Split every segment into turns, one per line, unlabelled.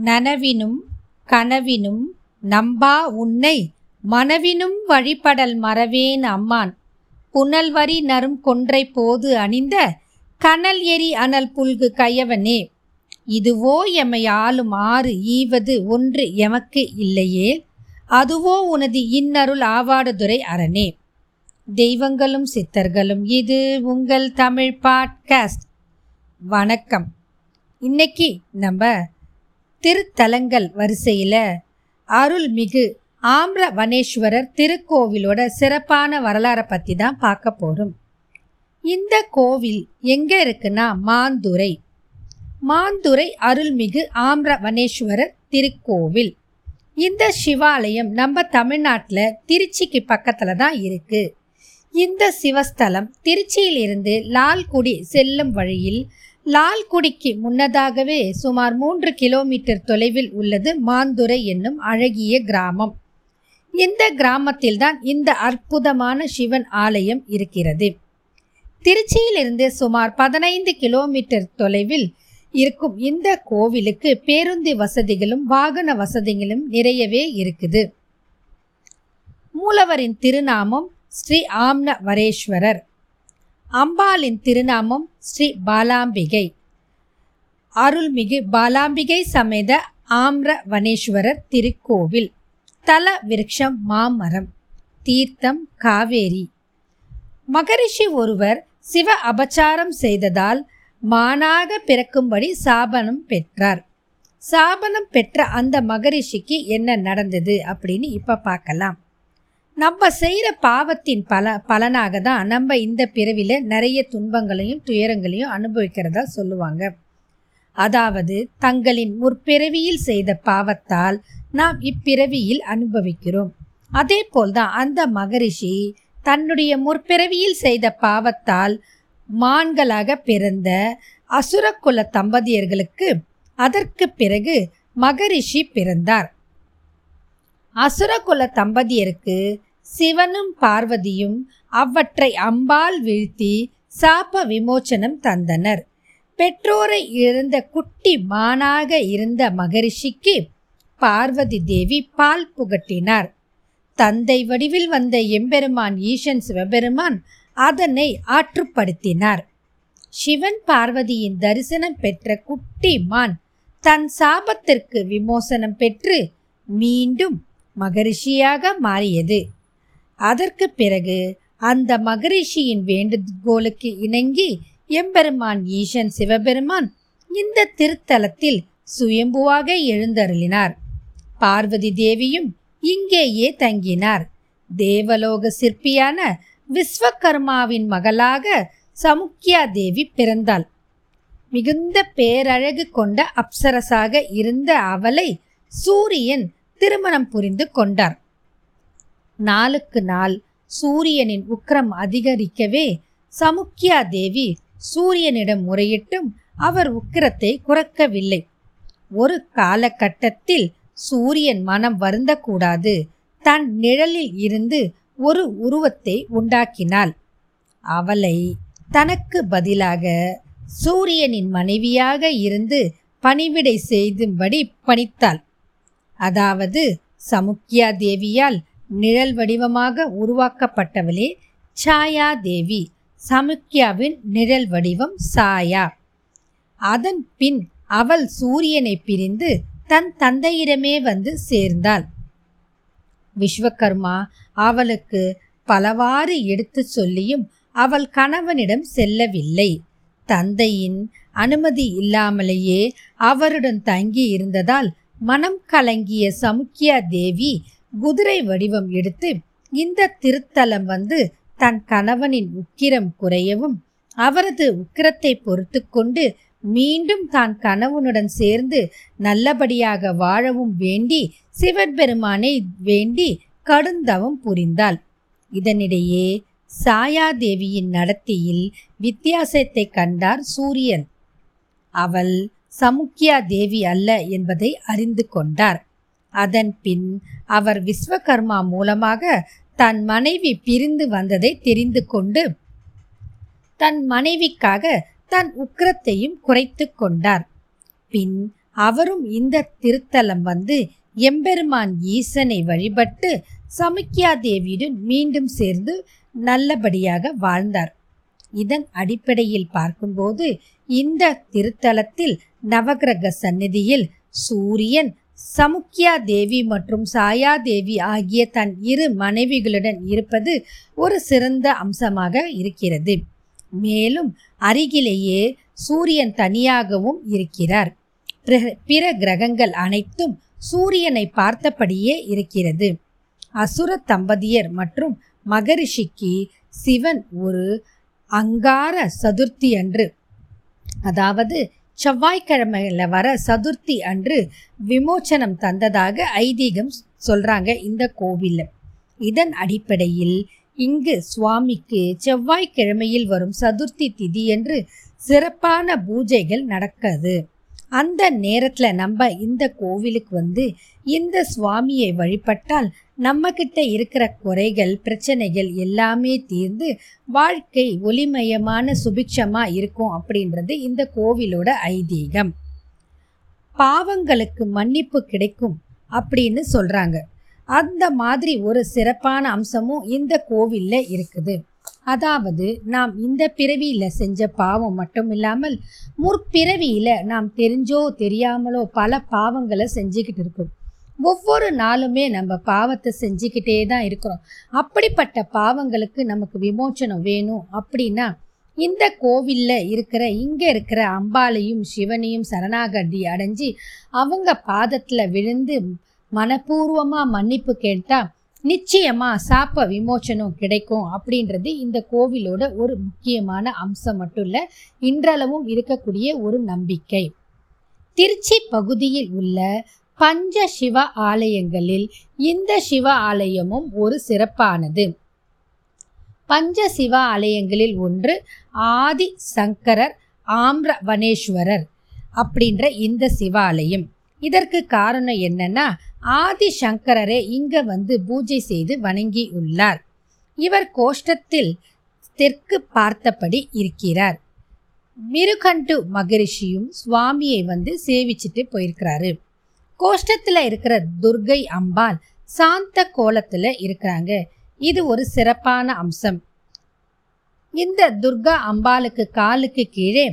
நனவினும் கனவினும் நம்பா உன்னை மனவினும் வழிபடல் மறவேன் அம்மான். புனல்வரி நரும் கொன்றை போது அணிந்த கனல் எரி அனல் புல்கு கையவனே. இதுவோ எமை ஆளும் ஆறு ஈவது ஒன்று எமக்கு இல்லையே. அதுவோ உனது இன்னருள் ஆவாடுதுறை அரணே. தெய்வங்களும் சித்தர்களும் இது உங்கள் தமிழ் பாட்காஸ்ட். வணக்கம். இன்னைக்கு நம்ம திருத்தலங்கள் வரிசையில் அருள்மிகு ஆம்ரவனேஸ்வரர் திருக்கோவிலோட சிறப்பான வரலாறை பற்றி தான் பார்க்க போகிறோம் இந்த கோவில் எங்கே இருக்குன்னா மாந்துரை. மாந்துரை அருள்மிகு ஆம்ரவனேஸ்வரர் திருக்கோவில். இந்த சிவாலயம் நம்ம தமிழ்நாட்டில் திருச்சிக்கு பக்கத்தில் தான் இருக்குது இந்த சிவஸ்தலம் திருச்சியிலிருந்து லால்குடி செல்லும் வழியில் லால்குடிக்கு முன்னதாகவே சுமார் மூன்று கிலோமீட்டர் தொலைவில் உள்ளது மாந்துரை என்னும் அழகிய கிராமம். இந்த கிராமத்தில்தான் இந்த அற்புதமான சிவன் ஆலயம் இருக்கிறது. திருச்சியிலிருந்து சுமார் பதினைந்து கிலோமீட்டர் தொலைவில் இருக்கும் இந்த கோவிலுக்கு பேருந்து வசதிகளும் வாகன வசதிகளும் நிறையவே இருக்குது. மூலவரின் திருநாமம் ஸ்ரீ ஆம்ன வரேஸ்வரர் அம்பாளின் திருநாமம் ஸ்ரீ பாலாம்பிகை. அருள்மிகு பாலாம்பிகை சமேத ஆம்ர வனேஸ்வரர் திருக்கோவில். தல விருட்சம் மாமரம். தீர்த்தம் காவேரி. மகரிஷி ஒருவர் சிவ அபச்சாரம் செய்ததால் மானாக பிறக்கும்படி சாபனம் பெற்றார். சாபனம் பெற்ற அந்த மகரிஷிக்கு என்ன நடந்தது அப்படின்னு இப்போ பார்க்கலாம். நம்ம செய்கிற பாவத்தின் பல பலனாக தான் நம்ம இந்த பிறவியில் நிறைய துன்பங்களையும் துயரங்களையும் அனுபவிக்கிறதா சொல்லுவாங்க. அதாவது தங்களின் முற்பிறவியில் செய்த பாவத்தால் நாம் இப்பிறவியில் அனுபவிக்கிறோம். அதே போல்தான் அந்த மகரிஷி தன்னுடைய முற்பிறவியில் செய்த பாவத்தால் மான்களாக பிறந்த அசுரகுல தம்பதியர்களுக்கு அதற்கு பிறகு மகரிஷி பிறந்தார். அசுரகுல தம்பதியருக்கு சிவனும் பார்வதியும் அவற்றை அம்பால் வீழ்த்தி சாப விமோச்சனம் தந்தனர். பெற்றோரை இழந்த குட்டி மானாக இருந்த மகரிஷிக்கு பார்வதி தேவி பால் புகட்டினார். தந்தை வடிவில் வந்த எம்பெருமான் ஈசன் சிவபெருமான் அதனை ஆற்றுப்படுத்தினார். சிவன் பார்வதியின் தரிசனம் பெற்ற குட்டி மான் தன் சாபத்திற்கு விமோசனம் பெற்று மீண்டும் மகரிஷியாக மாறியது. அதற்கு பிறகு அந்த மகரிஷியின் வேண்டுகோளுக்கு இணங்கி எம்பெருமான் ஈசன் சிவபெருமான் இந்த திருத்தலத்தில் சுயம்புவாக எழுந்தருளினார். பார்வதி தேவியும் இங்கேயே தங்கினார். தேவலோக சிற்பியான விஸ்வகர்மாவின் மகளாக சமுக்கியா தேவி பிறந்தாள். மிகுந்த பேரழகு கொண்ட அப்சரசாக இருந்த அவளை சூரியன் திருமணம் புரிந்து கொண்டார். நாளுக்கு நாள் சூரியனின் உக்கிரம் அதிகரிக்கவே சமுக்கியா தேவி சூரியனிடம் முறையிட்டும் அவர் உக்கிரத்தை குறைக்கவில்லை. ஒரு காலகட்டத்தில் சூரியன் மனம் வருந்தக்கூடாது. தன் நிழலில் இருந்து ஒரு உருவத்தை உண்டாக்கினாள். அவளை தனக்கு பதிலாக சூரியனின் மனைவியாக இருந்து பணிவிடை செய்தும்படி பணித்தாள். அதாவது சமுக்கியா தேவியால் நிழல் வடிவமாக உருவாக்கப்பட்டவளே சாயா தேவி சமுக்கியாவின் நிழல் வடிவம் சாயா. அதன் பின் அவள் சூரியனை பிரிந்து தன் தந்தையிடமே வந்து சேர்ந்தாள். விஸ்வகர்மா அவளுக்கு பலவாறு எடுத்துச் சொல்லியும் அவள் கணவனிடம் செல்லவில்லை. தந்தையின் அனுமதி இல்லாமலேயே அவருடன் தங்கி இருந்ததால் மனம் கலங்கிய சமுக்கியா தேவி குதிரை வடிவம் எடுத்து இந்த திருத்தலம் வந்து தன் கணவனின் உக்கிரம் குறையவும் அவரது உக்கிரத்தை பொறுத்து கொண்டு மீண்டும் தான் கணவனுடன் சேர்ந்து நல்லபடியாக வாழவும் வேண்டி சிவபெருமானை வேண்டி கடுந்தவம் புரிந்தாள். இதனிடையே சாயாதேவியின் நடத்தியில் வித்தியாசத்தை கண்டார் சூரியன். அவள் சமுக்கியா தேவி அல்ல என்பதை அறிந்து கொண்டார். அதன் பின் அவர் விஸ்வகர்மா மூலமாக தன் மனைவி பிரிந்து வந்ததை தெரிந்து கொண்டு தன் மனைவிக்காக தன் உக்கிரத்தையும் குறைத்து கொண்டார். பின் அவரும் இந்த திருத்தலம் வந்து எம்பெருமான் ஈசனை வழிபட்டு சமுக்கியா தேவியுடன் மீண்டும் சேர்ந்து நல்லபடியாக வாழ்ந்தார். இதன் அடிப்படையில் பார்க்கும்போது இந்த திருத்தலத்தில் நவகிரக சந்நிதியில் சூரியன் சமுக்கியா தேவி மற்றும் சாயா தேவி ஆகிய தன் இரு மனைவிகளுடன் இருப்பது ஒரு சிறந்த அம்சமாக இருக்கிறது. மேலும் அருகிலேயே சூரியன் தனியாகவும் இருக்கிறார். பிற- பிற கிரகங்கள் அனைத்தும் சூரியனை பார்த்தபடியே இருக்கிறது. அசுர தம்பதியர் மற்றும் மகரிஷிக்கு சிவன் ஒரு அங்கார சதுர்த்தி அன்று அதாவது செவ்வாய்க்கிழமையில் வர சதுர்த்தி அன்று விமோச்சனம் தந்ததாக ஐதீகம் சொல்கிறாங்க இந்த கோவிலில். இதன் அடிப்படையில் இங்கு சுவாமிக்கு செவ்வாய்க்கிழமையில் வரும் சதுர்த்தி திதியன்று சிறப்பான பூஜைகள் நடக்குது. அந்த நேரத்தில் நம்ம இந்த கோவிலுக்கு வந்து இந்த சுவாமியை வழிபட்டால் நம்மக்கிட்ட இருக்கிற குறைகள் பிரச்சனைகள் எல்லாமே தீர்ந்து வாழ்க்கை ஒளிமயமான சுபிக்ஷமாக இருக்கும் அப்படின்றது இந்த கோவிலோட ஐதீகம். பாவங்களுக்கு மன்னிப்பு கிடைக்கும் அப்படின்னு சொல்கிறாங்க அந்த மாதிரி ஒரு சிறப்பான அம்சமும் இந்த கோவிலில் இருக்குது. அதாவது நாம் இந்த பிறவியில் செஞ்ச பாவம் மட்டும் இல்லாமல் முற்பிறவியில் நாம் தெரிஞ்சோ தெரியாமலோ பல பாவங்களை செஞ்சுக்கிட்டு இருக்கோம். ஒவ்வொரு நாளுமே நம்ம பாவத்தை செஞ்சுக்கிட்டே தான் இருக்கிறோம். அப்படிப்பட்ட பாவங்களுக்கு நமக்கு விமோச்சனம் வேணும் அப்படின்னா இந்த கோவிலில் இருக்கிற இங்கே இருக்கிற அம்பாளையும் சிவனையும் சரணாகதி அடைஞ்சு அவங்க பாதத்தில் விழுந்து மனப்பூர்வமாக மன்னிப்பு கேட்டால் நிச்சயமாக சாப்ப விமோச்சனம் கிடைக்கும் அப்படின்றது இந்த கோவிலோட ஒரு முக்கியமான அம்சம் மட்டும் இல்லை இன்றளவும் இருக்கக்கூடிய ஒரு நம்பிக்கை. திருச்சி பகுதியில் உள்ள பஞ்ச சிவ ஆலயங்களில் இந்த சிவ ஆலயமும் ஒரு சிறப்பானது. பஞ்ச சிவ ஆலயங்களில் ஒன்று ஆதி சங்கரர் ஆம்ரவனேஸ்வரர் அப்படின்ற இந்த சிவாலயம். இதற்கு காரணம் என்னன்னா ஆதி சங்கரரே இங்க வந்து பூஜை செய்து வணங்கி உள்ளார். இவர் கோஷ்டத்தில் தெற்கு பார்த்தபடி இருக்கிறார். மிருகண்டு மகரிஷியும் சுவாமியை வந்து சேவிச்சுட்டு போயிருக்கிறாரு. கோஷ்டத்தில் இருக்கிற துர்கை அம்பாள் சாந்த கோலத்தில் இருக்கிறாங்க. இது ஒரு சிறப்பான அம்சம். இந்த துர்கா அம்பாளுக்கு காலுக்கு கீழே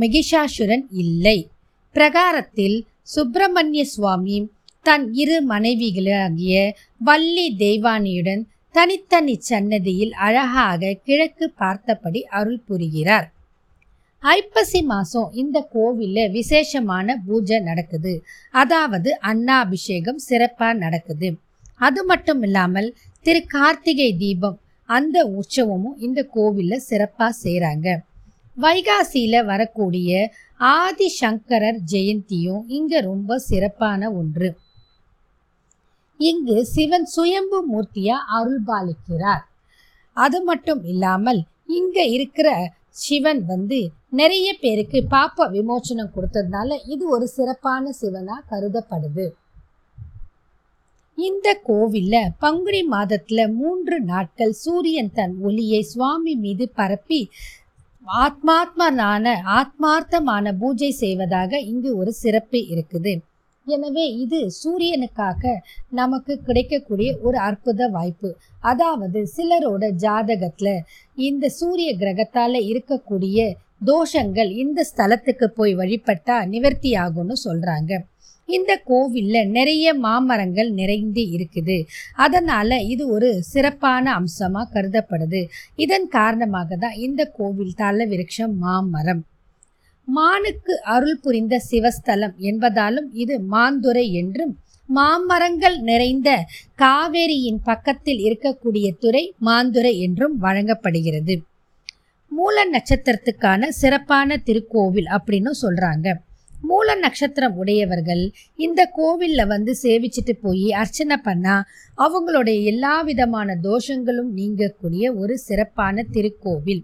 மிகிஷாசுரன் இல்லை. பிரகாரத்தில் சுப்பிரமணிய சுவாமி தன் இரு மனைவிகளாகிய வள்ளி தெய்வானியுடன் தனித்தனி சன்னதியில் அழகாக கிழக்கு பார்த்தபடி அருள் புரிகிறார். ஐப்பசி மாதம் இந்த கோவிலில் விசேஷமான பூஜை நடக்குது. அதாவது அன்னாபிஷேகம் சிறப்பாக நடக்குது. அது மட்டும் இல்லாமல் திரு கார்த்திகை தீபம் அந்த உற்சவமும் இந்த கோவிலில் சிறப்பாக செய்கிறாங்க வைகாசியில் வரக்கூடிய ஆதி சங்கரர் ஜெயந்தியும் இங்கே ரொம்ப சிறப்பான ஒன்று. இங்கு சிவன் சுயம்பு மூர்த்தியா அருள்பாலிக்கிறார். அது மட்டும் இல்லாமல் இங்க இருக்கிற சிவன் வந்து நிறைய பேருக்கு பாப்ப விமோச்சனம் கொடுத்ததுனால இது ஒரு சிறப்பான சிவனா கருதப்படுது. இந்த கோவில்ல பங்குனி மாதத்துல மூன்று நாட்கள் சூரியன் தன் ஒளியை சுவாமி மீது பரப்பி ஆத்மாத்மனான ஆத்மார்த்தமான பூஜை செய்வதாக இங்கு ஒரு சிறப்பு இருக்குது. எனவே இது சூரியனுக்காக நமக்கு கிடைக்கக்கூடிய ஒரு அற்புத வாய்ப்பு. அதாவது சிலரோட ஜாதகத்துல இந்த சூரிய கிரகத்தால இருக்கக்கூடிய தோஷங்கள் இந்த ஸ்தலத்துக்கு போய் வழிபட்டா நிவர்த்தி ஆகும்னு சொல்றாங்க. இந்த கோவிலில் நிறைய மாமரங்கள் நிறைந்து இருக்குது. அதனால் இது ஒரு சிறப்பான அம்சமாக கருதப்படுது. இதன் காரணமாக தான் இந்த கோவில் தல விருட்சம் மாமரம். மானுக்கு அருள் புரிந்த சிவஸ்தலம் என்பதாலும் இது மாந்துரை என்றும் மாமரங்கள் நிறைந்த காவேரியின் பக்கத்தில் இருக்கக்கூடிய துறை மாந்துரை என்றும் வழங்கப்படுகிறது. மூல நட்சத்திரத்துக்கான சிறப்பான திருக்கோவில் அப்படின்னு சொல்றாங்க. மூல நட்சத்திரம் உடையவர்கள் இந்த கோவில்ல வந்து சேவிச்சுட்டு போய் அர்ச்சனை பண்ணால் அவங்களுடைய எல்லா விதமான தோஷங்களும் நீங்கக்கூடிய ஒரு சிறப்பான திருக்கோவில்.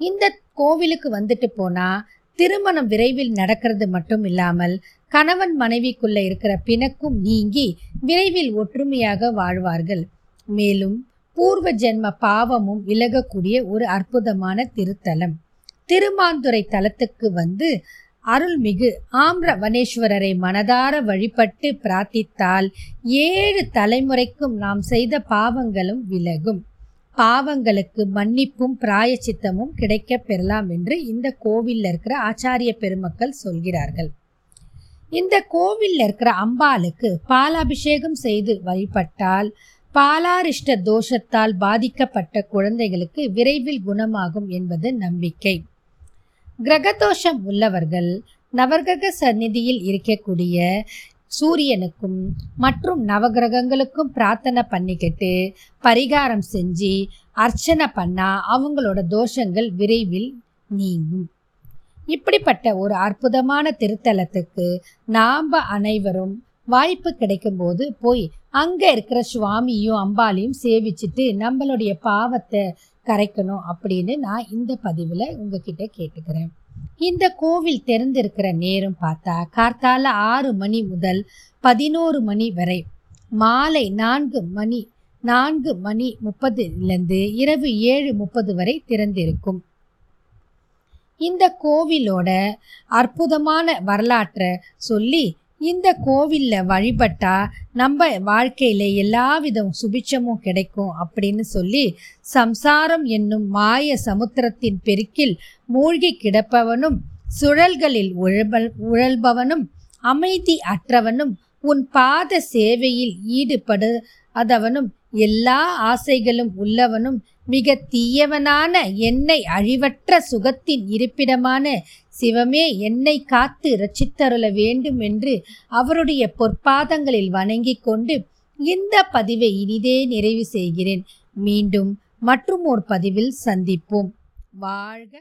இந்த கோவிலுக்கு வந்துட்டு போனால் திருமணம் விரைவில் நடக்கிறது மட்டும் இல்லாமல் கணவன் மனைவிக்குள்ள இருக்கிற பிணக்கும் நீங்கி விரைவில் ஒற்றுமையாக வாழ்வார்கள். மேலும் பூர்வ ஜென்ம பாவமும் விலகக்கூடிய ஒரு அற்புதமான திருத்தலம். திருமாந்துறை தலத்துக்கு வந்து அருள்மிகு ஆம்ரவனேஸ்வரரை மனதார வழிபட்டு பிரார்த்தித்தால் ஏழு தலைமுறைக்கும் நாம் செய்த பாவங்களும் விலகும். பாவங்களுக்கு மன்னிப்பும் பிராயச்சித்தமும் கிடைக்கப் பெறலாம் என்று இந்த கோவிலில் இருக்கிற ஆச்சாரிய பெருமக்கள் சொல்கிறார்கள். இந்த கோவிலில் இருக்கிற அம்பாளுக்கு பாலாபிஷேகம் செய்து வழிபட்டால் பாலாரிஷ்ட தோஷத்தால் பாதிக்கப்பட்ட குழந்தைகளுக்கு விரைவில் குணமாகும் என்பது நம்பிக்கை. கிரகதோஷம் உள்ளவர்கள் நவகிரக சந்நிதியில் இருக்கக்கூடிய சூரியனுக்கும் மற்றும் நவகிரகங்களுக்கும் பிரார்த்தனை பண்ணிக்கிட்டு பரிகாரம் செஞ்சு அர்ச்சனை பண்ணால் அவங்களோட தோஷங்கள் விரைவில் நீங்கும். இப்படிப்பட்ட ஒரு அற்புதமான திருத்தலத்துக்கு நாம் அனைவரும் வாய்ப்பு கிடைக்கும்போது போய் அங்கே இருக்கிற சுவாமியும் அம்பாலையும் சேவிச்சுட்டு நம்மளுடைய பாவத்தை கரைக்கணும் அப்படின்னு நான் இந்த பதிவில் உங்ககிட்ட கேட்டுக்கிறேன். இந்த கோவில் திறந்திருக்கிற நேரம் பார்த்தா கார்த்தால ஆறு மணி முதல் பதினோரு மணி வரை மாலை நான்கு மணி நான்கு மணி முப்பதுலேருந்து இரவு ஏழு முப்பது வரை திறந்திருக்கும். இந்த கோவிலோட அற்புதமான வரலாற்றை சொல்லி இந்த கோவிலில் வழிபட்டா நம்ம வாழ்க்கையில் எல்லா வித சுபிட்சமும் கிடைக்கும் அப்படின்னு சொல்லி சம்சாரம் என்னும் மாய சமுத்திரத்தின் பெருக்கில் மூழ்கி கிடப்பவனும் சுழல்களில் உழபல் உழல்பவனும் அமைதி அற்றவனும் உன் பாத சேவையில் ஈடுபடாதவனும் எல்லா ஆசைகளும் உள்ளவனும் மிக தீயவனான என்னை அழிவற்ற சுகத்தின் இருப்பிடமான சிவமே என்னை காத்து ரட்சித்தருள வேண்டும் என்று அவருடைய பொற்பாதங்களில் வணங்கிக் கொண்டு இந்த பதிவை இனிதே நிறைவு செய்கிறேன். மீண்டும் மற்றும் ஒரு பதிவில் சந்திப்போம். வாழ்க